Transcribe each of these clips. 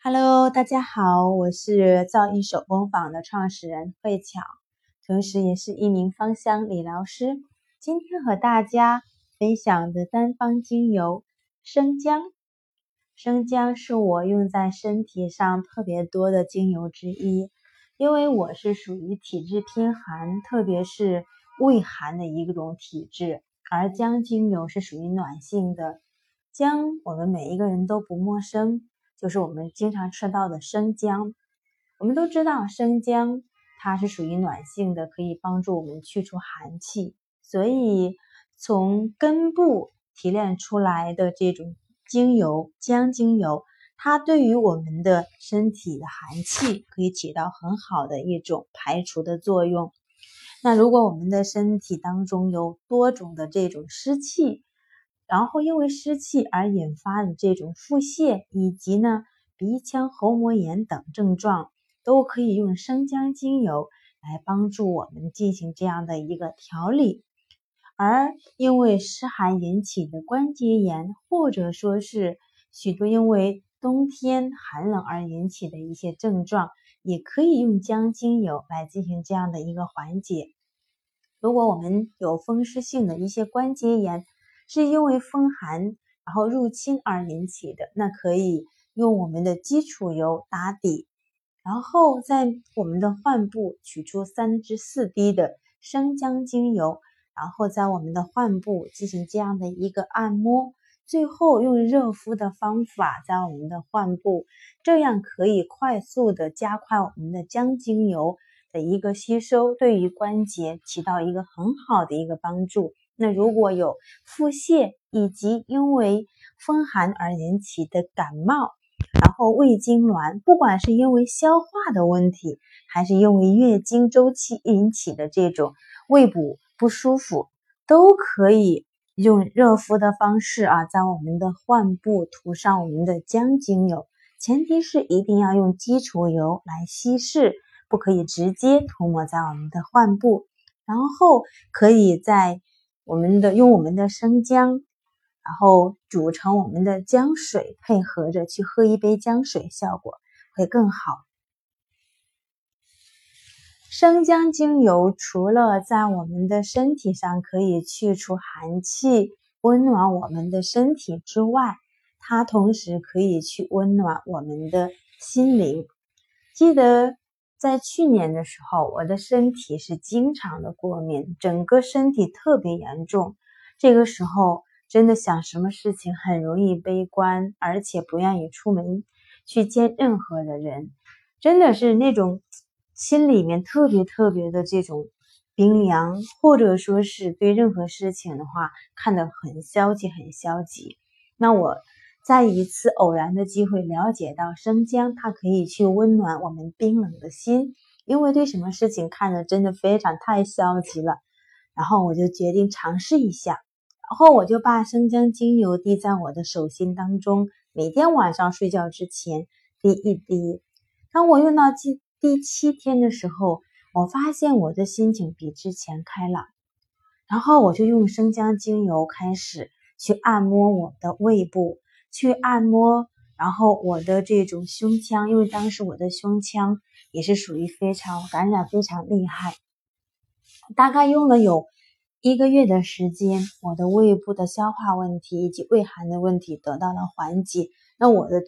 Hello，大家好，我是造诣手工坊的创始人慧巧，同时也是一名芳香理疗师。今天和大家分享的单方精油生姜。生姜是我用在身体上特别多的精油之一，因为我是属于体质偏寒，特别是胃寒的一种体质，而姜精油是属于暖性的。姜，我们每一个人都不陌生。就是我们经常吃到的生姜，我们都知道生姜它是属于暖性的，可以帮助我们去除寒气。所以从根部提炼出来的这种精油姜精油，它对于我们的身体的寒气可以起到很好的一种排除的作用。那如果我们的身体当中有多种的这种湿气，然后因为湿气而引发的这种腹泻，以及呢鼻腔喉膜炎等症状，都可以用生姜精油来帮助我们进行这样的一个调理。而因为湿寒引起的关节炎，或者说是许多因为冬天寒冷而引起的一些症状，也可以用姜精油来进行这样的一个缓解。如果我们有风湿性的一些关节炎，是因为风寒然后入侵而引起的，那可以用我们的基础油打底，然后在我们的患部取出三至四滴的生姜精油，然后在我们的患部进行这样的一个按摩，最后用热敷的方法在我们的患部，这样可以快速的加快我们的姜精油的一个吸收，对于关节起到一个很好的一个帮助。那如果有腹泻以及因为风寒而引起的感冒，然后胃痉挛，不管是因为消化的问题，还是因为月经周期引起的这种胃部不舒服，都可以用热敷的方式啊，在我们的患部涂上我们的姜精油，前提是一定要用基础油来稀释，不可以直接涂抹在我们的患部，然后可以在。我们的用我们的生姜，然后煮成我们的姜水，配合着去喝一杯姜水，效果会更好。生姜精油除了在我们的身体上可以去除寒气、温暖我们的身体之外，它同时可以去温暖我们的心灵。记得。在去年的时候，我的身体是经常的过敏，整个身体特别严重。这个时候，真的想什么事情很容易悲观，而且不愿意出门去见任何的人，真的是那种心里面特别特别的这种冰凉，或者说是对任何事情的话看得很消极，很消极。那我。在一次偶然的机会了解到生姜，它可以去温暖我们冰冷的心，因为对什么事情看的真的非常太消极了，然后我就决定尝试一下，然后我就把生姜精油滴在我的手心当中，每天晚上睡觉之前滴一滴。当我用到第第七天的时候，我发现我的心情比之前开朗，然后我就用生姜精油开始去按摩我的胃部。去按摩，然后我的这种胸腔，因为当时我的胸腔也是属于非常感染非常厉害，大概用了有一个月的时间，我的胃部的消化问题以及胃寒的问题得到了缓解，那我的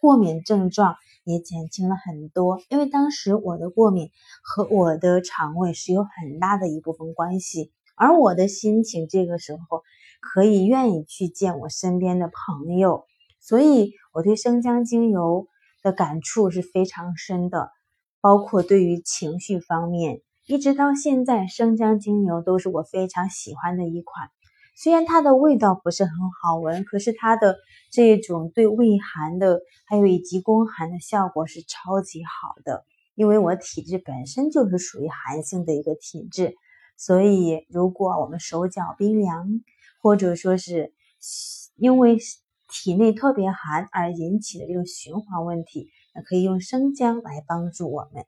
过敏症状也减轻了很多。因为当时我的过敏和我的肠胃是有很大的一部分关系，而我的心情这个时候。可以愿意去见我身边的朋友，所以我对生姜精油的感触是非常深的，包括对于情绪方面，一直到现在，生姜精油都是我非常喜欢的一款。虽然它的味道不是很好闻，可是它的这种对胃寒的，还有以及宫寒的效果是超级好的。因为我体质本身就是属于寒性的一个体质，所以如果我们手脚冰凉或者说是因为体内特别寒而引起的这个循环问题那可以用生姜来帮助我们。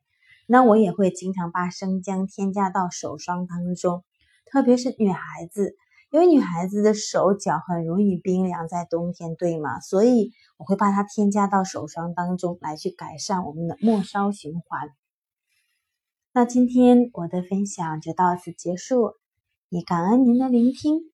那我也会经常把生姜添加到手霜当中特别是女孩子因为女孩子的手脚很容易冰凉在冬天对吗？所以我会把它添加到手霜当中来去改善我们的末梢循环。那今天我的分享就到此结束也感恩您的聆听。